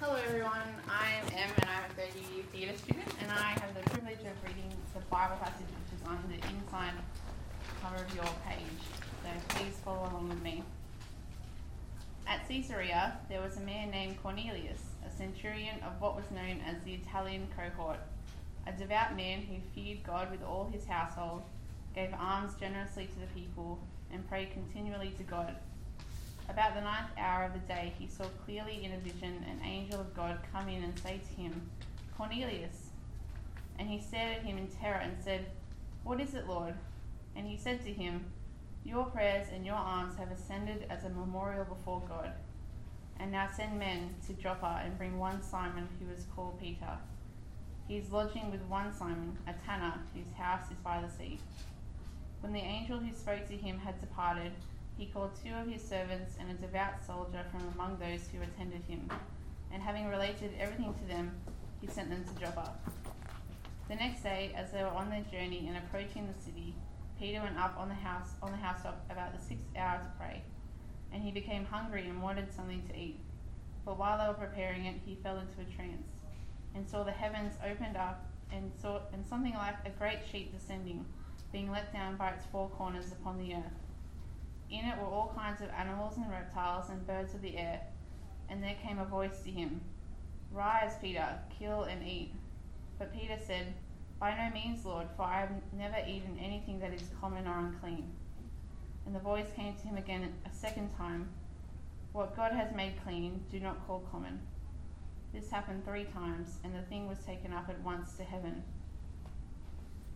Hello everyone, I'm Em and I'm a third year theatre student and I have the privilege of reading the Bible passage which is on the inside cover of your page. So please follow along with me. At Caesarea there was a man named Cornelius, a centurion of what was known as the Italian cohort, a devout man who feared God with all his household, gave alms generously to the people, and prayed continually to God. About the ninth hour of the day, he saw clearly in a vision an angel of God come in and say to him, Cornelius. And he stared at him in terror and said, What is it, Lord? And he said to him, Your prayers and your alms have ascended as a memorial before God. And now send men to Joppa and bring one Simon who is called Peter. He is lodging with one Simon, a tanner, whose house is by the sea. When the angel who spoke to him had departed, he called two of his servants and a devout soldier from among those who attended him, and having related everything to them, he sent them to Joppa. The next day, as they were on their journey and approaching the city, Peter went up on the house on the housetop about the sixth hour to pray, and he became hungry and wanted something to eat. But while they were preparing it, he fell into a trance, and saw the heavens opened up, and saw and something like a great sheet descending, being let down by its four corners upon the earth in it were all kinds of animals and reptiles and birds of the air. And there came a voice to him Rise, Peter, kill and eat. But Peter said, By no means, Lord, for I have never eaten anything that is common or unclean. And the voice came to him again a second time What God has made clean, do not call common. This happened three times, and the thing was taken up at once to heaven.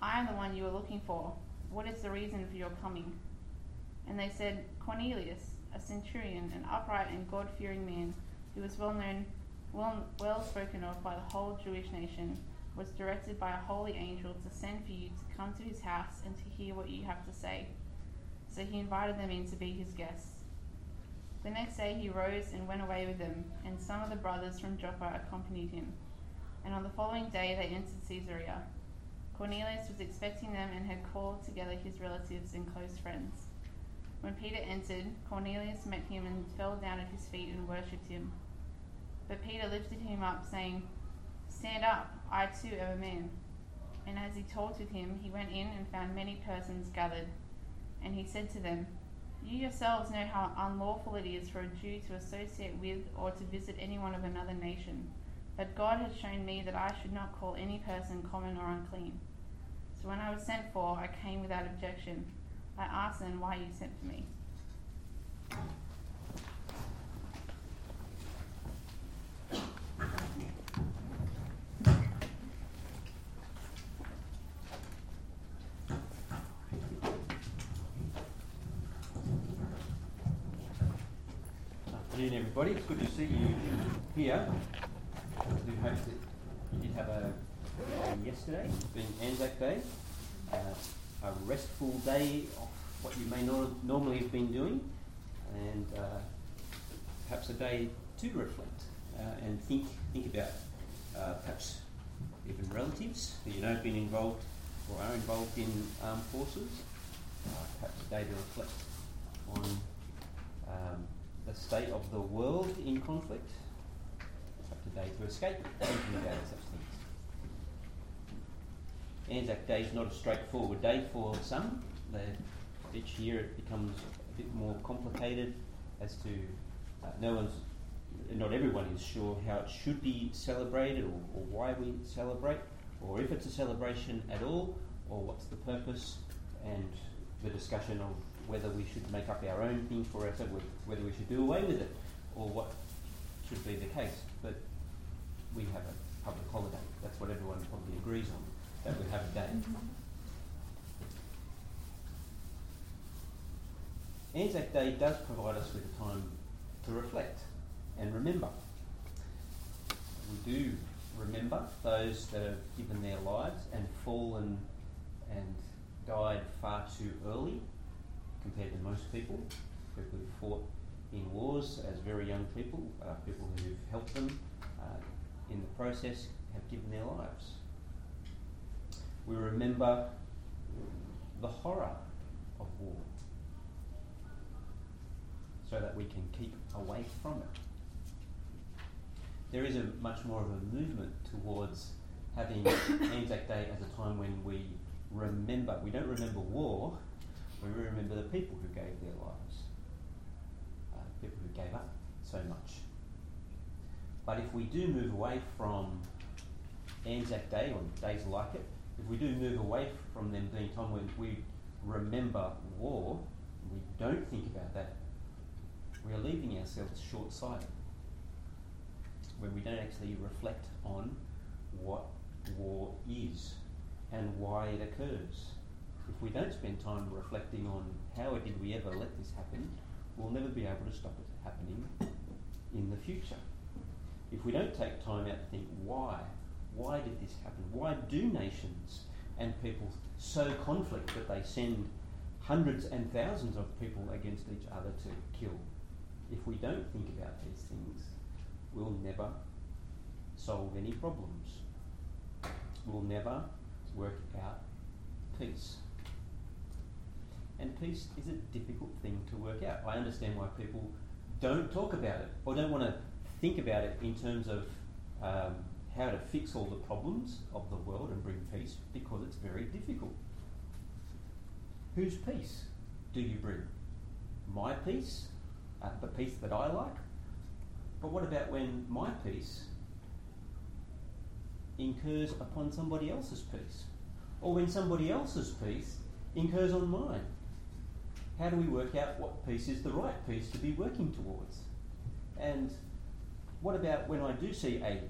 I am the one you are looking for. What is the reason for your coming? And they said, Cornelius, a centurion, an upright and God fearing man, who was well known, well, well spoken of by the whole Jewish nation, was directed by a holy angel to send for you to come to his house and to hear what you have to say. So he invited them in to be his guests. The next day he rose and went away with them, and some of the brothers from Joppa accompanied him. And on the following day they entered Caesarea. Cornelius was expecting them and had called together his relatives and close friends. When Peter entered, Cornelius met him and fell down at his feet and worshipped him. But Peter lifted him up, saying, Stand up, I too am a man. And as he talked with him, he went in and found many persons gathered. And he said to them, You yourselves know how unlawful it is for a Jew to associate with or to visit anyone of another nation. But God has shown me that I should not call any person common or unclean. So when I was sent for, I came without objection. I asked them why you sent for me. Afternoon, everybody. It's good to see you here. Do you did have a yesterday. It's been Anzac Day, uh, a restful day of what you may not normally have been doing, and uh, perhaps a day to reflect uh, and think think about uh, perhaps even relatives who you know have been involved or are involved in armed forces. Uh, perhaps a day to reflect on um, the state of the world in conflict. Day to escape thinking about such things. Anzac Day is not a straightforward day for some. each year it becomes a bit more complicated as to uh, no one's, not everyone is sure how it should be celebrated or, or why we celebrate, or if it's a celebration at all, or what's the purpose, and the discussion of whether we should make up our own thing for ourselves, whether we should do away with it, or what should be the case. But we have a public holiday. That's what everyone probably agrees on that we have a day. Anzac Day does provide us with a time to reflect and remember. We do remember those that have given their lives and fallen and died far too early compared to most people. People who fought in wars as very young people, uh, people who've helped them in the process have given their lives. We remember the horror of war so that we can keep away from it. There is a much more of a movement towards having Anzac Day as a time when we remember, we don't remember war, we remember the people who gave their lives, uh, people who gave up so much. But if we do move away from Anzac Day or days like it, if we do move away from them being time when we remember war, we don't think about that, we are leaving ourselves short sighted when we don't actually reflect on what war is and why it occurs. If we don't spend time reflecting on how did we ever let this happen, we'll never be able to stop it happening in the future. If we don't take time out to think why, why did this happen? Why do nations and people sow conflict that they send hundreds and thousands of people against each other to kill? If we don't think about these things, we'll never solve any problems. We'll never work out peace. And peace is a difficult thing to work out. I understand why people don't talk about it or don't want to think about it in terms of um, how to fix all the problems of the world and bring peace because it's very difficult. Whose peace do you bring? My peace? Uh, the peace that I like? But what about when my peace incurs upon somebody else's peace? Or when somebody else's peace incurs on mine? How do we work out what peace is the right peace to be working towards? And what about when I do see a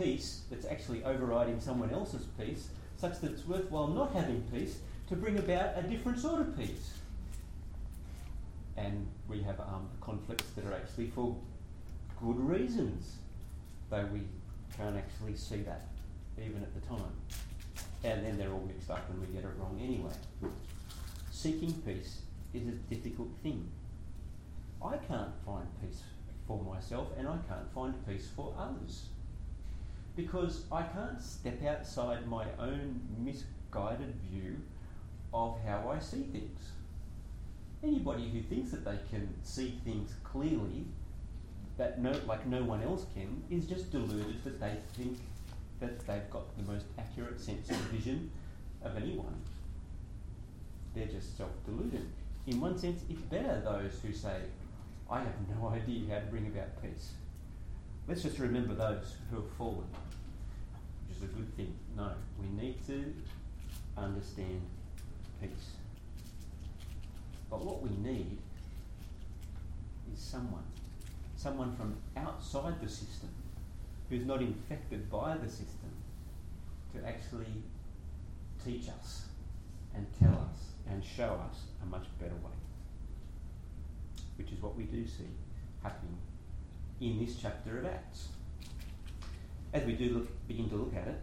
peace that's actually overriding someone else's peace, such that it's worthwhile not having peace to bring about a different sort of peace? And we have armed conflicts that are actually for good reasons, though we can't actually see that even at the time. And then they're all mixed up and we get it wrong anyway. Seeking peace is a difficult thing. I can't find peace for myself and I can't find peace for others. Because I can't step outside my own misguided view of how I see things. Anybody who thinks that they can see things clearly, that no, like no one else can, is just deluded that they think that they've got the most accurate sense of vision of anyone. They're just self deluded. In one sense, it's better those who say, I have no idea how to bring about peace. Let's just remember those who have fallen, which is a good thing. No, we need to understand peace. But what we need is someone, someone from outside the system who's not infected by the system to actually teach us and tell us and show us a much better way. Which is what we do see happening in this chapter of Acts. As we do look, begin to look at it,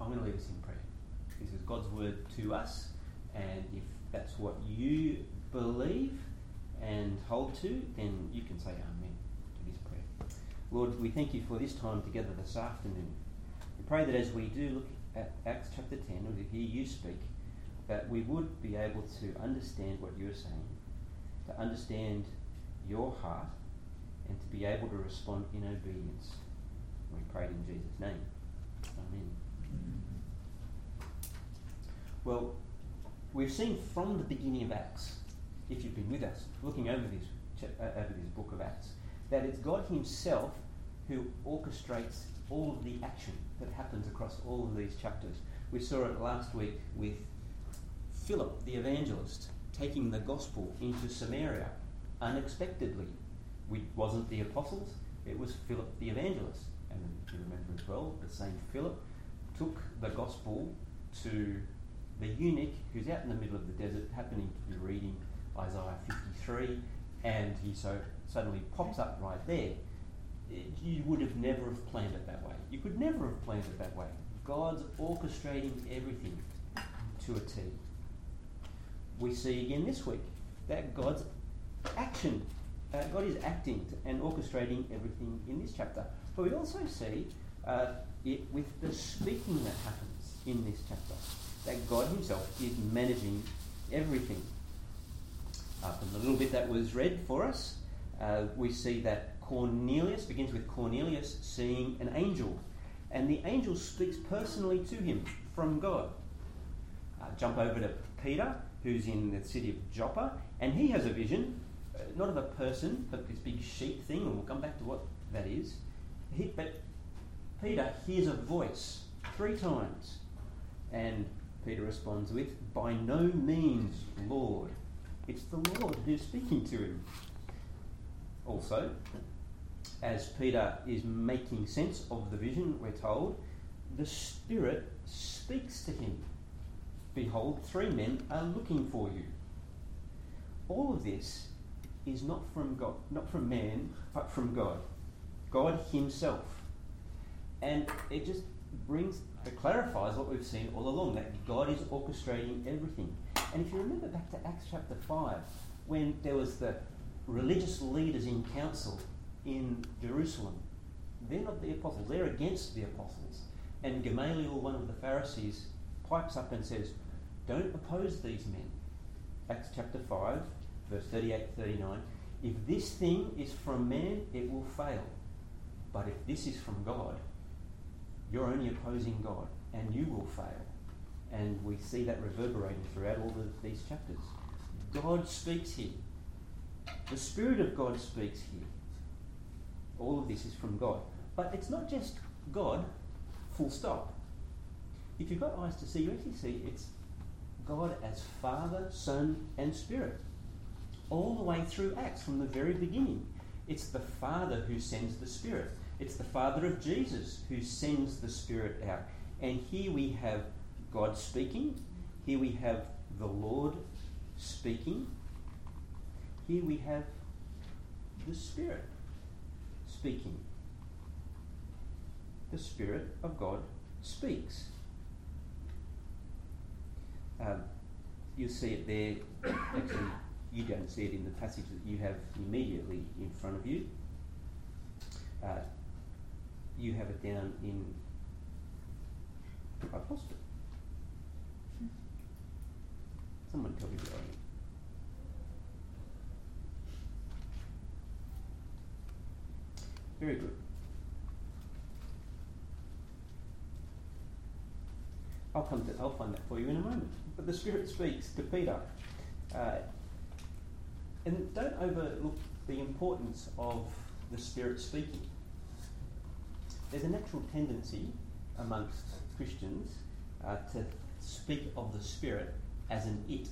I'm going to leave us in prayer. This is God's word to us, and if that's what you believe and hold to, then you can say Amen to this prayer. Lord, we thank you for this time together this afternoon. We pray that as we do look at Acts chapter 10, or to hear you speak, that we would be able to understand what you're saying, to understand your heart, and to be able to respond in obedience. We pray in Jesus' name. Amen. Well, we've seen from the beginning of Acts, if you've been with us, looking over this, uh, over this book of Acts, that it's God Himself who orchestrates all of the action that happens across all of these chapters. We saw it last week with Philip the evangelist taking the gospel into Samaria unexpectedly. It wasn't the apostles, it was Philip the evangelist. And you remember as well, the same Philip took the gospel to the eunuch who's out in the middle of the desert, happening to be reading Isaiah 53, and he so suddenly pops up right there. you would have never have planned it that way. You could never have planned it that way. God's orchestrating everything to a T. We see again this week that God's action, uh, God is acting and orchestrating everything in this chapter. But we also see uh, it with the speaking that happens in this chapter, that God Himself is managing everything. Uh, from the little bit that was read for us, uh, we see that Cornelius begins with Cornelius seeing an angel, and the angel speaks personally to him from God. Uh, jump over to Peter, who's in the city of Joppa, and he has a vision, uh, not of a person, but this big sheep thing, and we'll come back to what that is. He, but Peter hears a voice three times, and Peter responds with, By no means, Lord. It's the Lord who's speaking to him. Also, as Peter is making sense of the vision, we're told, the Spirit speaks to him. Behold, three men are looking for you. All of this is not from God, not from man, but from God. God Himself. And it just brings, it clarifies what we've seen all along that God is orchestrating everything. And if you remember back to Acts chapter 5, when there was the religious leaders in council in Jerusalem, they're not the apostles, they're against the apostles. And Gamaliel, one of the Pharisees, pipes up and says, Don't oppose these men. Acts chapter 5, verse 38 39. If this thing is from man, it will fail. But if this is from God, you're only opposing God, and you will fail. And we see that reverberating throughout all the, these chapters. God speaks here. The Spirit of God speaks here. All of this is from God. But it's not just God, full stop. If you've got eyes to see, you actually see it's God as Father, Son, and Spirit. All the way through Acts, from the very beginning. It's the Father who sends the Spirit. It's the Father of Jesus who sends the Spirit out. And here we have God speaking. Here we have the Lord speaking. Here we have the Spirit speaking. The Spirit of God speaks. Um, you see it there. Actually, you don't see it in the passage that you have immediately in front of you. Uh, you have it down in. I've lost it. Someone tell me where I am. Very good. I'll come to. I'll find that for you in a moment. But the Spirit speaks to Peter, uh, and don't overlook the importance of the Spirit speaking. There's a natural tendency amongst Christians uh, to speak of the Spirit as an it,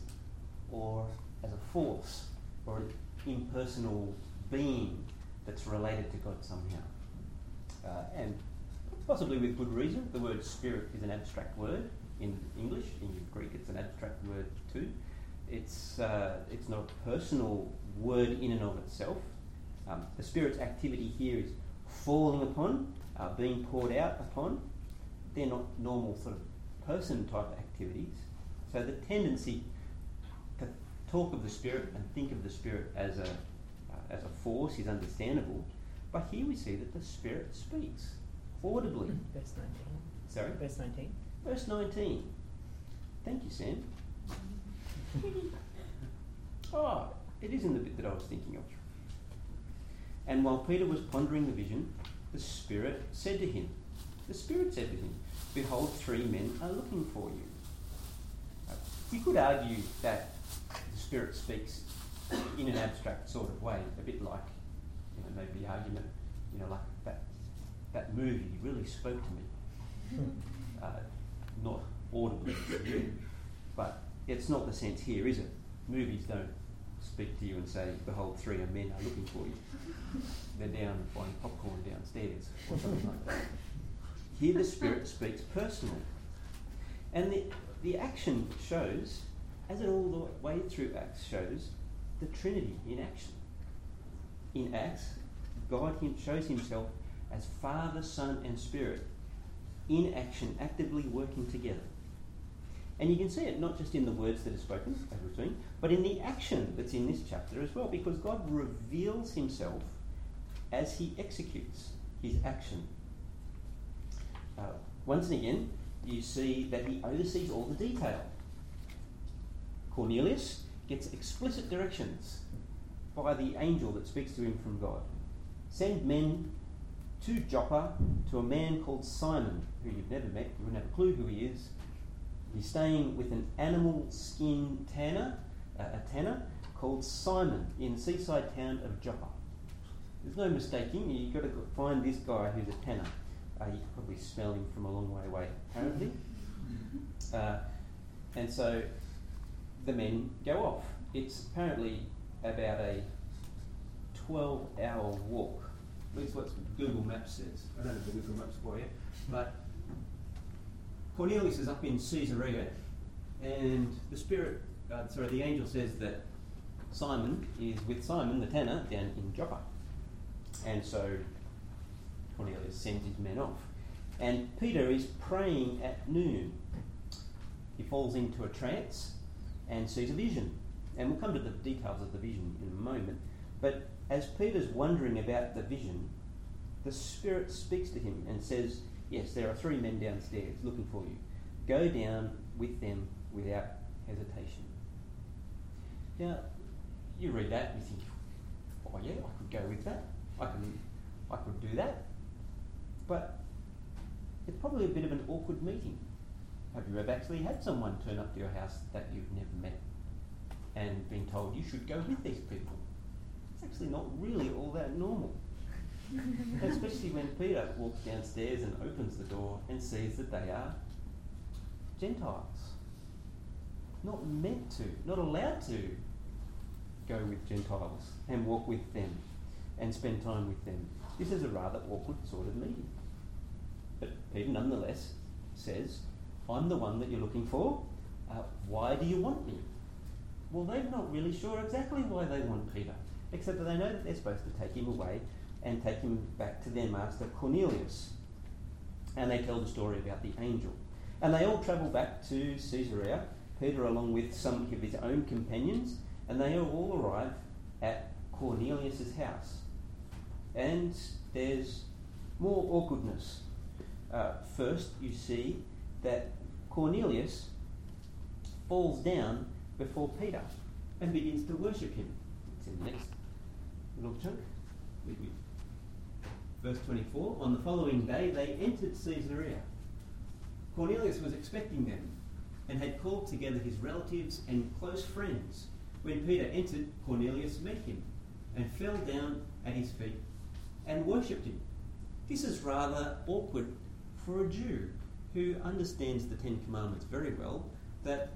or as a force, or an impersonal being that's related to God somehow. Uh, and possibly with good reason. The word spirit is an abstract word in English. In Greek, it's an abstract word too. It's, uh, it's not a personal word in and of itself. Um, the Spirit's activity here is falling upon, uh, being poured out upon. They're not normal sort of person type activities. So the tendency to talk of the Spirit and think of the Spirit as a, uh, as a force is understandable. But here we see that the Spirit speaks audibly. Verse 19. Sorry? Verse 19. Verse 19. Thank you, Sam. oh, it is in the bit that I was thinking of. And while Peter was pondering the vision, the Spirit said to him, The Spirit said to him, Behold, three men are looking for you. Uh, You could argue that the Spirit speaks in an abstract sort of way, a bit like, you know, maybe the argument, you know, like that, movie really spoke to me. Uh, not audibly to you, but it's not the sense here, is it? Movies don't speak to you and say, Behold, three of men are looking for you. They're down buying popcorn downstairs or something like that. Here the Spirit speaks personally. And the, the action shows, as it all the way through Acts shows, the Trinity in action. In Acts, God him, shows himself as Father, Son, and Spirit in action, actively working together. And you can see it not just in the words that are spoken, as we've but in the action that's in this chapter as well, because God reveals himself as he executes his action. Uh, once and again, you see that he oversees all the detail. Cornelius gets explicit directions by the angel that speaks to him from God. Send men to Joppa to a man called Simon, who you've never met, you wouldn't have a clue who he is. He's staying with an animal skin tanner, uh, a tanner called Simon in seaside town of Joppa. There's no mistaking, you've got to find this guy who's a tanner. Uh, you can probably smell him from a long way away, apparently. Uh, and so the men go off. It's apparently about a 12 hour walk. At least what Google Maps says. I don't have Google Maps for you. But Cornelius is up in Caesarea, and the Spirit, uh, sorry, the angel says that Simon is with Simon the tanner down in Joppa. And so Cornelius sends his men off. And Peter is praying at noon. He falls into a trance and sees a vision. And we'll come to the details of the vision in a moment. But as Peter's wondering about the vision, the Spirit speaks to him and says, Yes, there are three men downstairs looking for you. Go down with them without hesitation. Now, you read that and you think, Oh, yeah, I could go with that. I, can, I could do that. But it's probably a bit of an awkward meeting. Have you ever actually had someone turn up to your house that you've never met and been told you should go with these people? Actually not really all that normal. Especially when Peter walks downstairs and opens the door and sees that they are Gentiles. Not meant to, not allowed to go with Gentiles and walk with them and spend time with them. This is a rather awkward sort of meeting. But Peter nonetheless says, I'm the one that you're looking for. Uh, why do you want me? Well, they're not really sure exactly why they want Peter, except that they know that they're supposed to take him away and take him back to their master Cornelius. And they tell the story about the angel. And they all travel back to Caesarea, Peter along with some of his own companions, and they all arrive at Cornelius's house. And there's more awkwardness. Uh, first, you see that Cornelius falls down before Peter and begins to worship him. It's in the next Verse 24 On the following day, they entered Caesarea. Cornelius was expecting them and had called together his relatives and close friends. When Peter entered, Cornelius met him and fell down at his feet and worshipped him. This is rather awkward for a Jew who understands the Ten Commandments very well that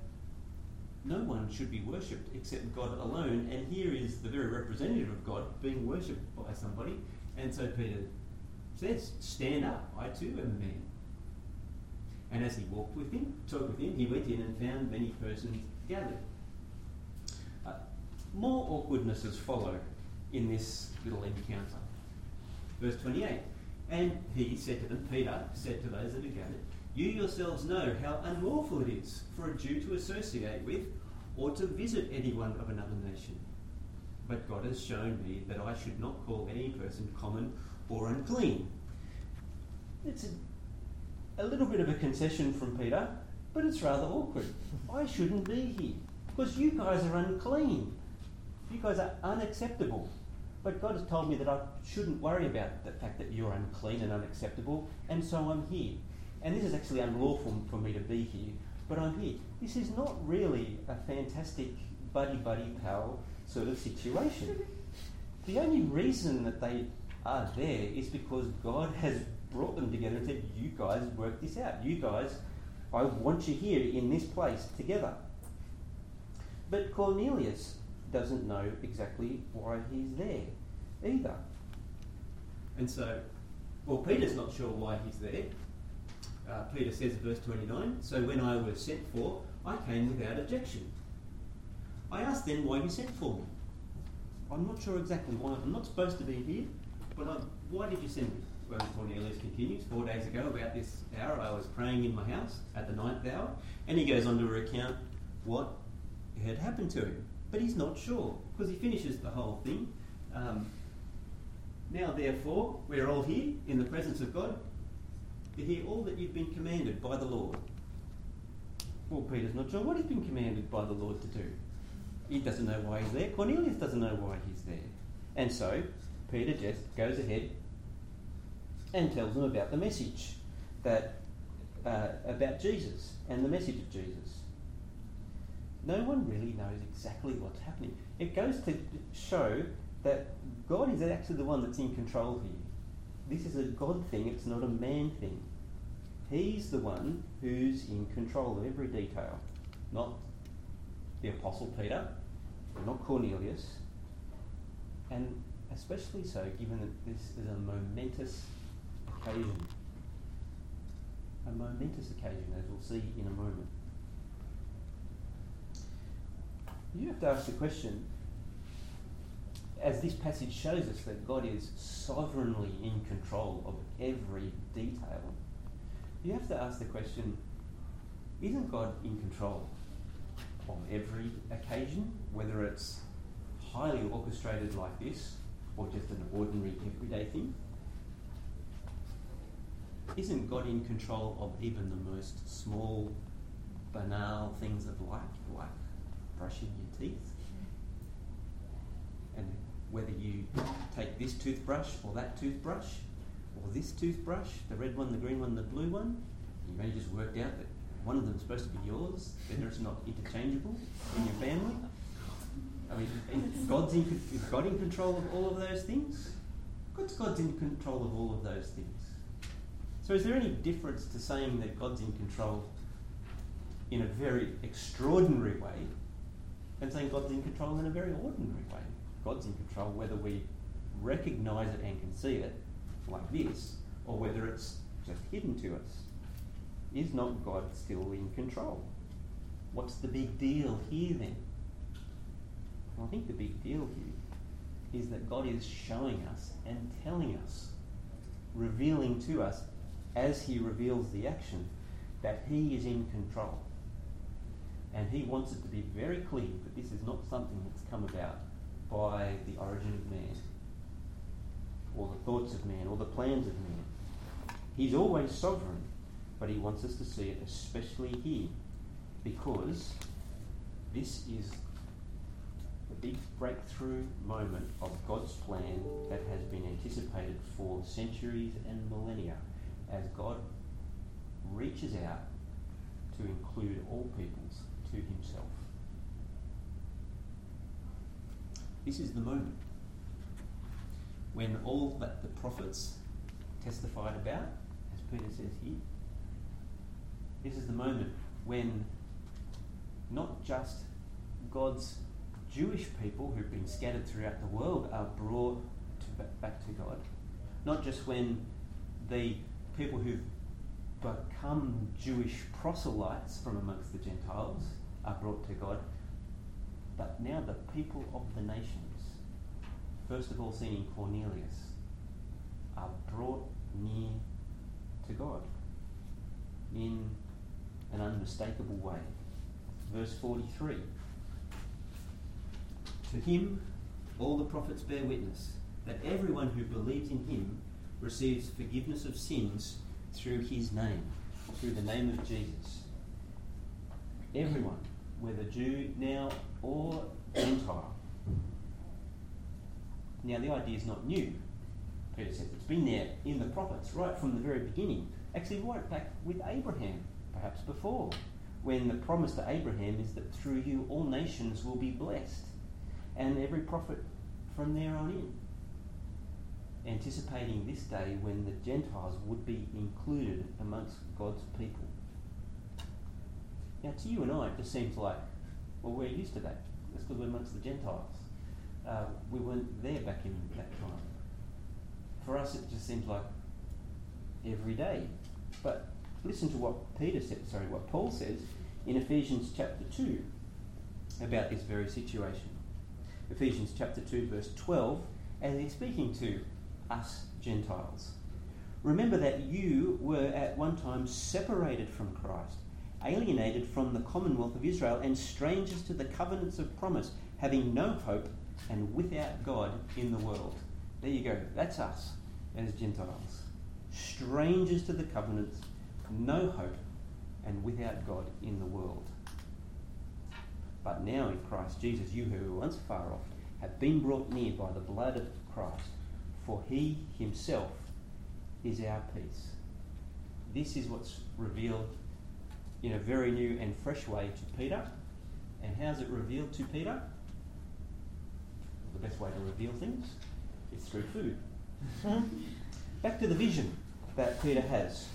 no one should be worshipped except God alone, and here is the very representative of God being worshipped by somebody. And so Peter says, Stand up, I too am a man. And as he walked with him, talked with him, he went in and found many persons gathered. Uh, more awkwardnesses follow in this little encounter. Verse 28 And he said to them, Peter said to those that are gathered, You yourselves know how unlawful it is for a Jew to associate with or to visit anyone of another nation. But God has shown me that I should not call any person common or unclean. It's a, a little bit of a concession from Peter, but it's rather awkward. I shouldn't be here because you guys are unclean. You guys are unacceptable. But God has told me that I shouldn't worry about the fact that you're unclean and unacceptable, and so I'm here. And this is actually unlawful for me to be here, but I'm here. This is not really a fantastic buddy buddy pal sort of situation. The only reason that they are there is because God has brought them together and said, You guys work this out. You guys, I want you here in this place together. But Cornelius doesn't know exactly why he's there either. And so, well, Peter's not sure why he's there. Uh, Peter says, in verse 29, So when I was sent for, I came without objection. I asked then why you sent for me. I'm not sure exactly why. I'm not supposed to be here, but I, why did you send me? Brother Cornelius continues, four days ago, about this hour, I was praying in my house at the ninth hour, and he goes on to recount what had happened to him. But he's not sure, because he finishes the whole thing. Um, now, therefore, we're all here in the presence of God to hear all that you've been commanded by the Lord. Well, Peter's not sure what he's been commanded by the Lord to do. He doesn't know why he's there. Cornelius doesn't know why he's there. And so, Peter just goes ahead and tells them about the message that uh, about Jesus and the message of Jesus. No one really knows exactly what's happening. It goes to show that God is actually the one that's in control here. This is a God thing, it's not a man thing. He's the one who's in control of every detail, not the Apostle Peter, not Cornelius, and especially so given that this is a momentous occasion. A momentous occasion, as we'll see in a moment. You have to ask the question as this passage shows us that God is sovereignly in control of every detail, you have to ask the question isn't God in control of every occasion, whether it's highly orchestrated like this or just an ordinary everyday thing? Isn't God in control of even the most small, banal things of life, like brushing your teeth? Whether you take this toothbrush or that toothbrush, or this toothbrush, the red one, the green one, the blue one, you may just worked out that one of them is supposed to be yours, that it's not interchangeable in your family. I mean, God's in, is God in control of all of those things? God's, God's in control of all of those things. So, is there any difference to saying that God's in control in a very extraordinary way and saying God's in control in a very ordinary way? God's in control whether we recognize it and can see it like this or whether it's just hidden to us. Is not God still in control? What's the big deal here then? Well, I think the big deal here is that God is showing us and telling us, revealing to us as He reveals the action, that He is in control. And He wants it to be very clear that this is not something that's come about by the origin of man, or the thoughts of man, or the plans of man. He's always sovereign, but he wants us to see it especially here, because this is the big breakthrough moment of God's plan that has been anticipated for centuries and millennia as God reaches out to include all peoples to himself. This is the moment when all that the prophets testified about, as Peter says here, this is the moment when not just God's Jewish people who've been scattered throughout the world are brought to, back to God, not just when the people who've become Jewish proselytes from amongst the Gentiles are brought to God, but now the people of the nations, first of all seen in Cornelius, are brought near to God in an unmistakable way. Verse 43 To him all the prophets bear witness that everyone who believes in him receives forgiveness of sins through his name, through the name of Jesus. Everyone, whether Jew now or Gentile. Now, the idea is not new. Peter says it's been there in the prophets right from the very beginning. Actually, right back with Abraham, perhaps before, when the promise to Abraham is that through you all nations will be blessed, and every prophet from there on in, anticipating this day when the Gentiles would be included amongst God's people. Now, to you and I, it just seems like, well, we're used to that. That's because we're amongst the Gentiles. Uh, we weren't there back in that time. For us, it just seems like every day. But listen to what Peter said, sorry, what Paul says in Ephesians chapter 2 about this very situation. Ephesians chapter 2, verse 12, and he's speaking to us Gentiles. Remember that you were at one time separated from Christ, alienated from the commonwealth of Israel, and strangers to the covenants of promise, having no hope and without God in the world. There you go. That's us as Gentiles. Strangers to the covenants, no hope, and without God in the world. But now in Christ Jesus, you who were once far off have been brought near by the blood of Christ, for he himself is our peace. This is what's revealed in a very new and fresh way to Peter. And how's it revealed to Peter? The best way to reveal things is through food. Back to the vision that Peter has.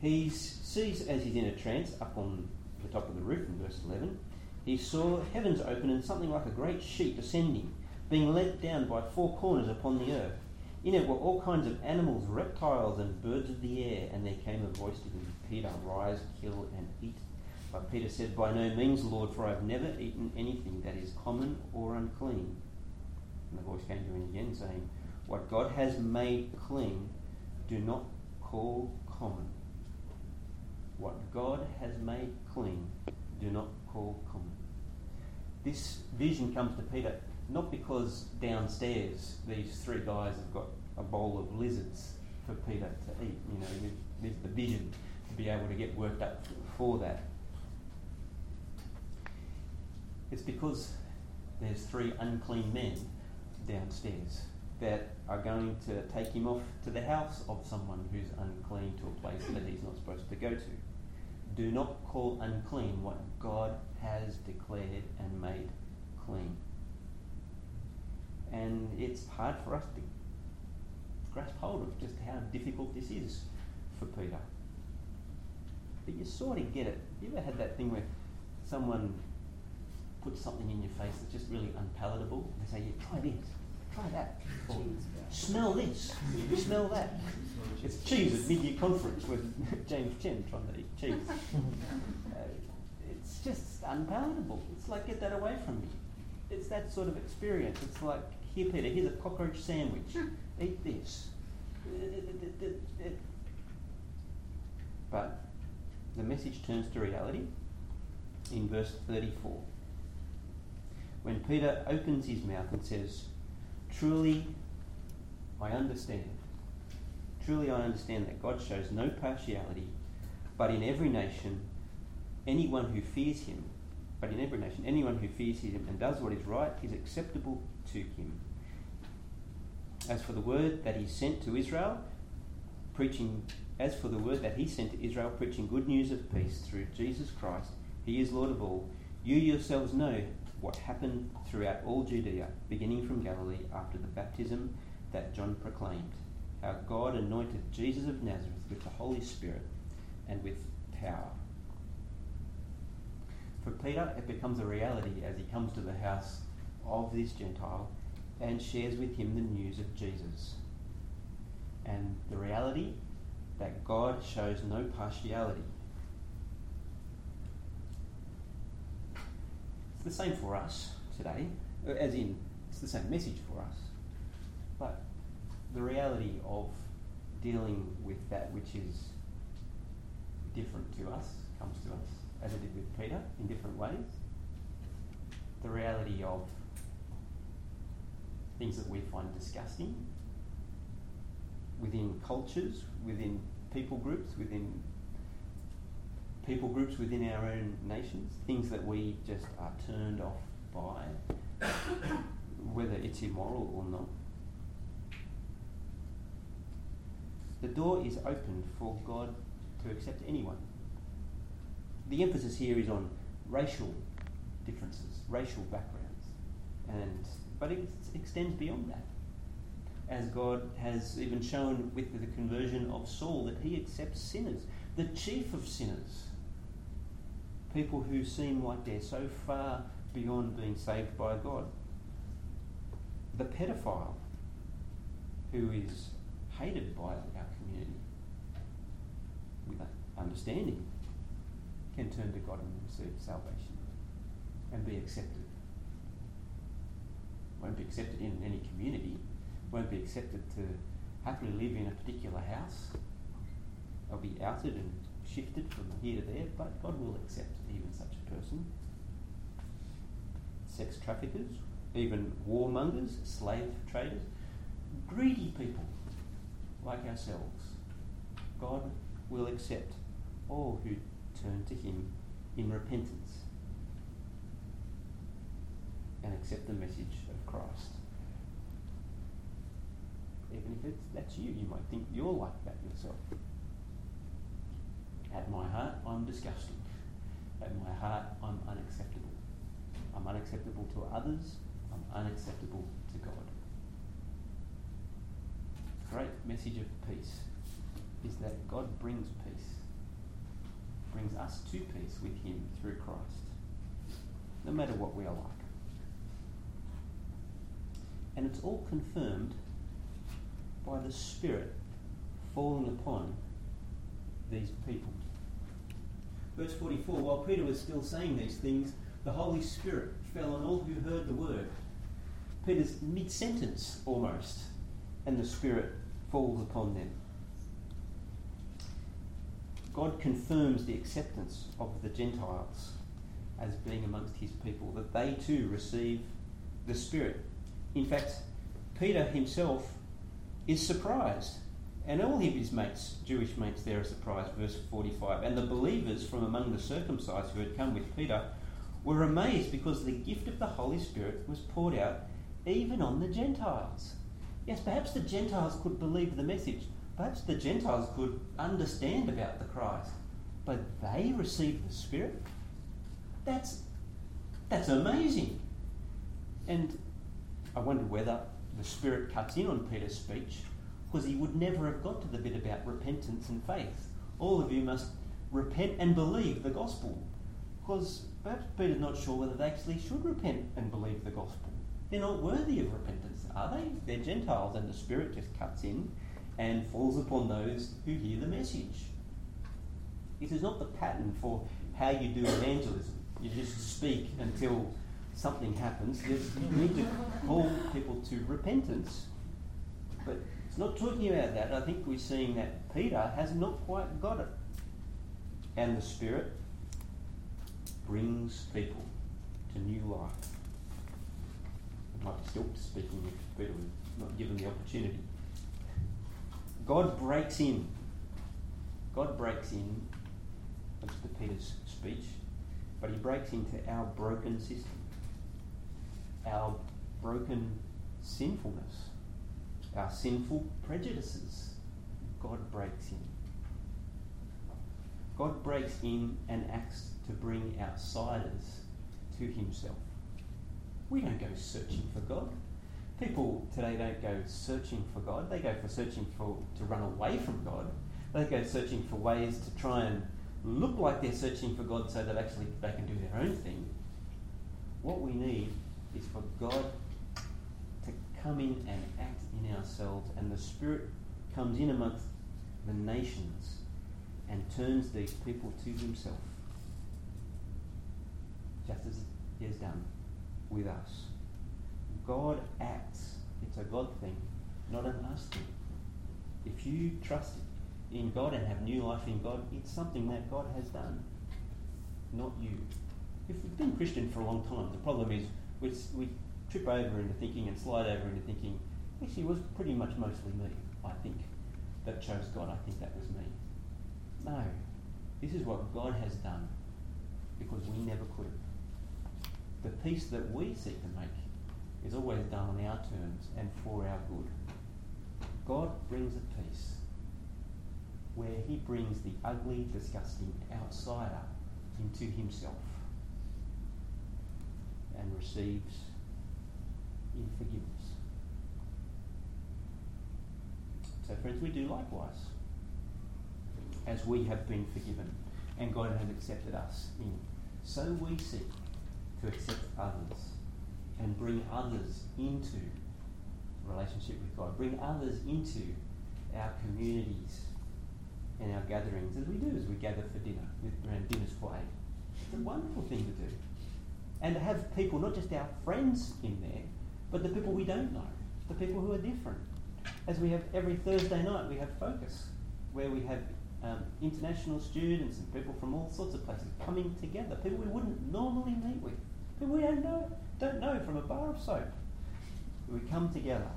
He sees as he's in a trance up on the top of the roof in verse 11 he saw heavens open and something like a great sheet ascending, being let down by four corners upon the earth. In it were all kinds of animals, reptiles, and birds of the air, and there came a voice to him, Peter, rise, kill, and eat. But Peter said, By no means, Lord, for I have never eaten anything that is common or unclean. And the voice came to him again, saying, What God has made clean, do not call common. What God has made clean, do not call common. This vision comes to Peter not because downstairs these three guys have got a bowl of lizards for Peter to eat. You know, there's the vision be able to get worked up for that. It's because there's three unclean men downstairs that are going to take him off to the house of someone who's unclean to a place that he's not supposed to go to. Do not call unclean what God has declared and made clean. And it's hard for us to grasp hold of just how difficult this is for Peter. But you sort of get it. You ever had that thing where someone puts something in your face that's just really unpalatable? They say, yeah, try this, try that. Or, smell this, smell that. It's cheese at mid-year conference with James Chen trying to eat cheese. Uh, it's just unpalatable. It's like, get that away from me. It's that sort of experience. It's like, here, Peter, here's a cockroach sandwich. Eat this. But the message turns to reality in verse 34. When Peter opens his mouth and says, Truly, I understand. Truly, I understand that God shows no partiality, but in every nation, anyone who fears him, but in every nation, anyone who fears him and does what is right is acceptable to him. As for the word that he sent to Israel, preaching, as for the word that he sent to Israel, preaching good news of peace through Jesus Christ, he is Lord of all. You yourselves know what happened throughout all Judea, beginning from Galilee after the baptism that John proclaimed, how God anointed Jesus of Nazareth with the Holy Spirit and with power. For Peter, it becomes a reality as he comes to the house of this Gentile and shares with him the news of Jesus. And the reality that God shows no partiality. It's the same for us today, uh, as in, it's the same message for us. But the reality of dealing with that which is different to us comes to us, as it did with Peter, in different ways. The reality of things that we find disgusting within cultures, within people groups, within people groups within our own nations, things that we just are turned off by, whether it's immoral or not. The door is open for God to accept anyone. The emphasis here is on racial differences, racial backgrounds, and but it extends beyond that. As God has even shown with the conversion of Saul that he accepts sinners, the chief of sinners, people who seem like they're so far beyond being saved by God. The pedophile who is hated by our community with understanding can turn to God and receive salvation and be accepted won't be accepted in any community, won't be accepted to happily live in a particular house. They'll be outed and shifted from here to there, but God will accept even such a person. Sex traffickers, even warmongers, slave traders, greedy people like ourselves. God will accept all who turn to Him in repentance and accept the message of Christ. Even if it's, that's you, you might think you're like that yourself. At my heart, I'm disgusting. At my heart, I'm unacceptable. I'm unacceptable to others. I'm unacceptable to God. Great message of peace is that God brings peace, brings us to peace with Him through Christ, no matter what we are like. And it's all confirmed by the Spirit falling upon these people. Verse 44 While Peter was still saying these things, the Holy Spirit fell on all who heard the word. Peter's mid sentence almost, and the Spirit falls upon them. God confirms the acceptance of the Gentiles as being amongst his people, that they too receive the Spirit. In fact, Peter himself is surprised and all of his mates, Jewish mates there, are surprised. Verse 45. And the believers from among the circumcised who had come with Peter were amazed because the gift of the Holy Spirit was poured out even on the Gentiles. Yes, perhaps the Gentiles could believe the message. Perhaps the Gentiles could understand about the Christ. But they received the Spirit? That's, that's amazing. And I wonder whether the Spirit cuts in on Peter's speech because he would never have got to the bit about repentance and faith. All of you must repent and believe the gospel. Because perhaps Peter's not sure whether they actually should repent and believe the gospel. They're not worthy of repentance, are they? They're Gentiles, and the Spirit just cuts in and falls upon those who hear the message. This is not the pattern for how you do evangelism. You just speak until something happens. You need to call people to repentance. But it's not talking about that. I think we're seeing that Peter has not quite got it. And the Spirit brings people to new life. It might be still speaking if Peter was not given the opportunity. God breaks in. God breaks in. That's the Peter's speech. But he breaks into our broken system, our broken sinfulness our sinful prejudices. God breaks in. God breaks in and acts to bring outsiders to Himself. We don't go searching for God. People today don't go searching for God. They go for searching for to run away from God. They go searching for ways to try and look like they're searching for God so that actually they can do their own thing. What we need is for God to come in and act in ourselves, and the Spirit comes in amongst the nations and turns these people to Himself, just as He has done with us. God acts. It's a God thing, not an us thing. If you trust in God and have new life in God, it's something that God has done, not you. If you've been Christian for a long time, the problem is we, we trip over into thinking and slide over into thinking, actually it was pretty much mostly me, I think, that chose God. I think that was me. No. This is what God has done because we never could have. The peace that we seek to make is always done on our terms and for our good. God brings a peace where he brings the ugly, disgusting outsider into himself and receives in forgiveness. So, friends, we do likewise as we have been forgiven and God has accepted us in. So we seek to accept others and bring others into relationship with God, bring others into our communities and our gatherings as we do as we gather for dinner, around dinners eight. It's a wonderful thing to do. And to have people, not just our friends in there, but the people we don't know, the people who are different. as we have every Thursday night, we have Focus, where we have um, international students and people from all sorts of places coming together, people we wouldn't normally meet with, people we don't know, don't know from a bar of soap. We come together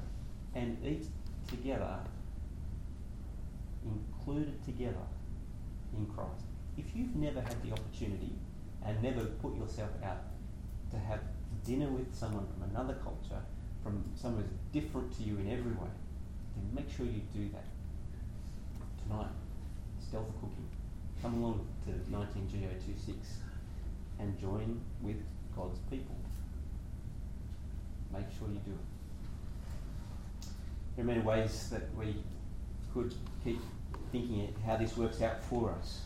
and eat together, included together in Christ. If you've never had the opportunity and never put yourself out to have dinner with someone from another culture, from someone who's different to you in every way, then make sure you do that tonight. Stealth cooking. Come along to 19G026 and join with God's people. Make sure you do it. There are many ways that we could keep thinking how this works out for us,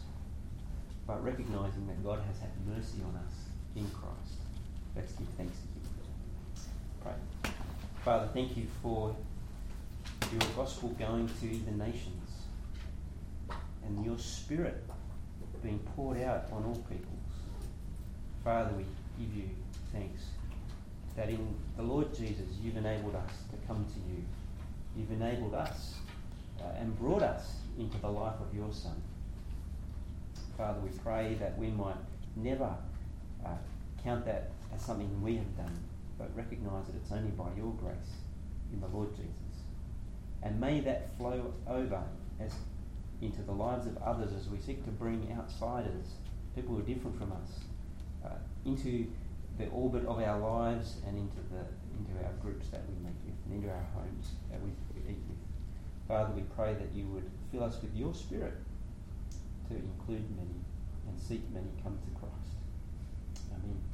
but recognizing that God has had mercy on us in Christ. Let's give thanks. Pray. Father, thank you for your gospel going to the nations and your spirit being poured out on all peoples. Father, we give you thanks that in the Lord Jesus you've enabled us to come to you. You've enabled us uh, and brought us into the life of your Son. Father, we pray that we might never uh, count that as something we have done, but recognize that it's only by your grace in the Lord Jesus. And may that flow over as into the lives of others as we seek to bring outsiders, people who are different from us, uh, into the orbit of our lives and into the into our groups that we meet with and into our homes that we eat with. Father, we pray that you would fill us with your Spirit to include many and seek many come to Christ. Amen.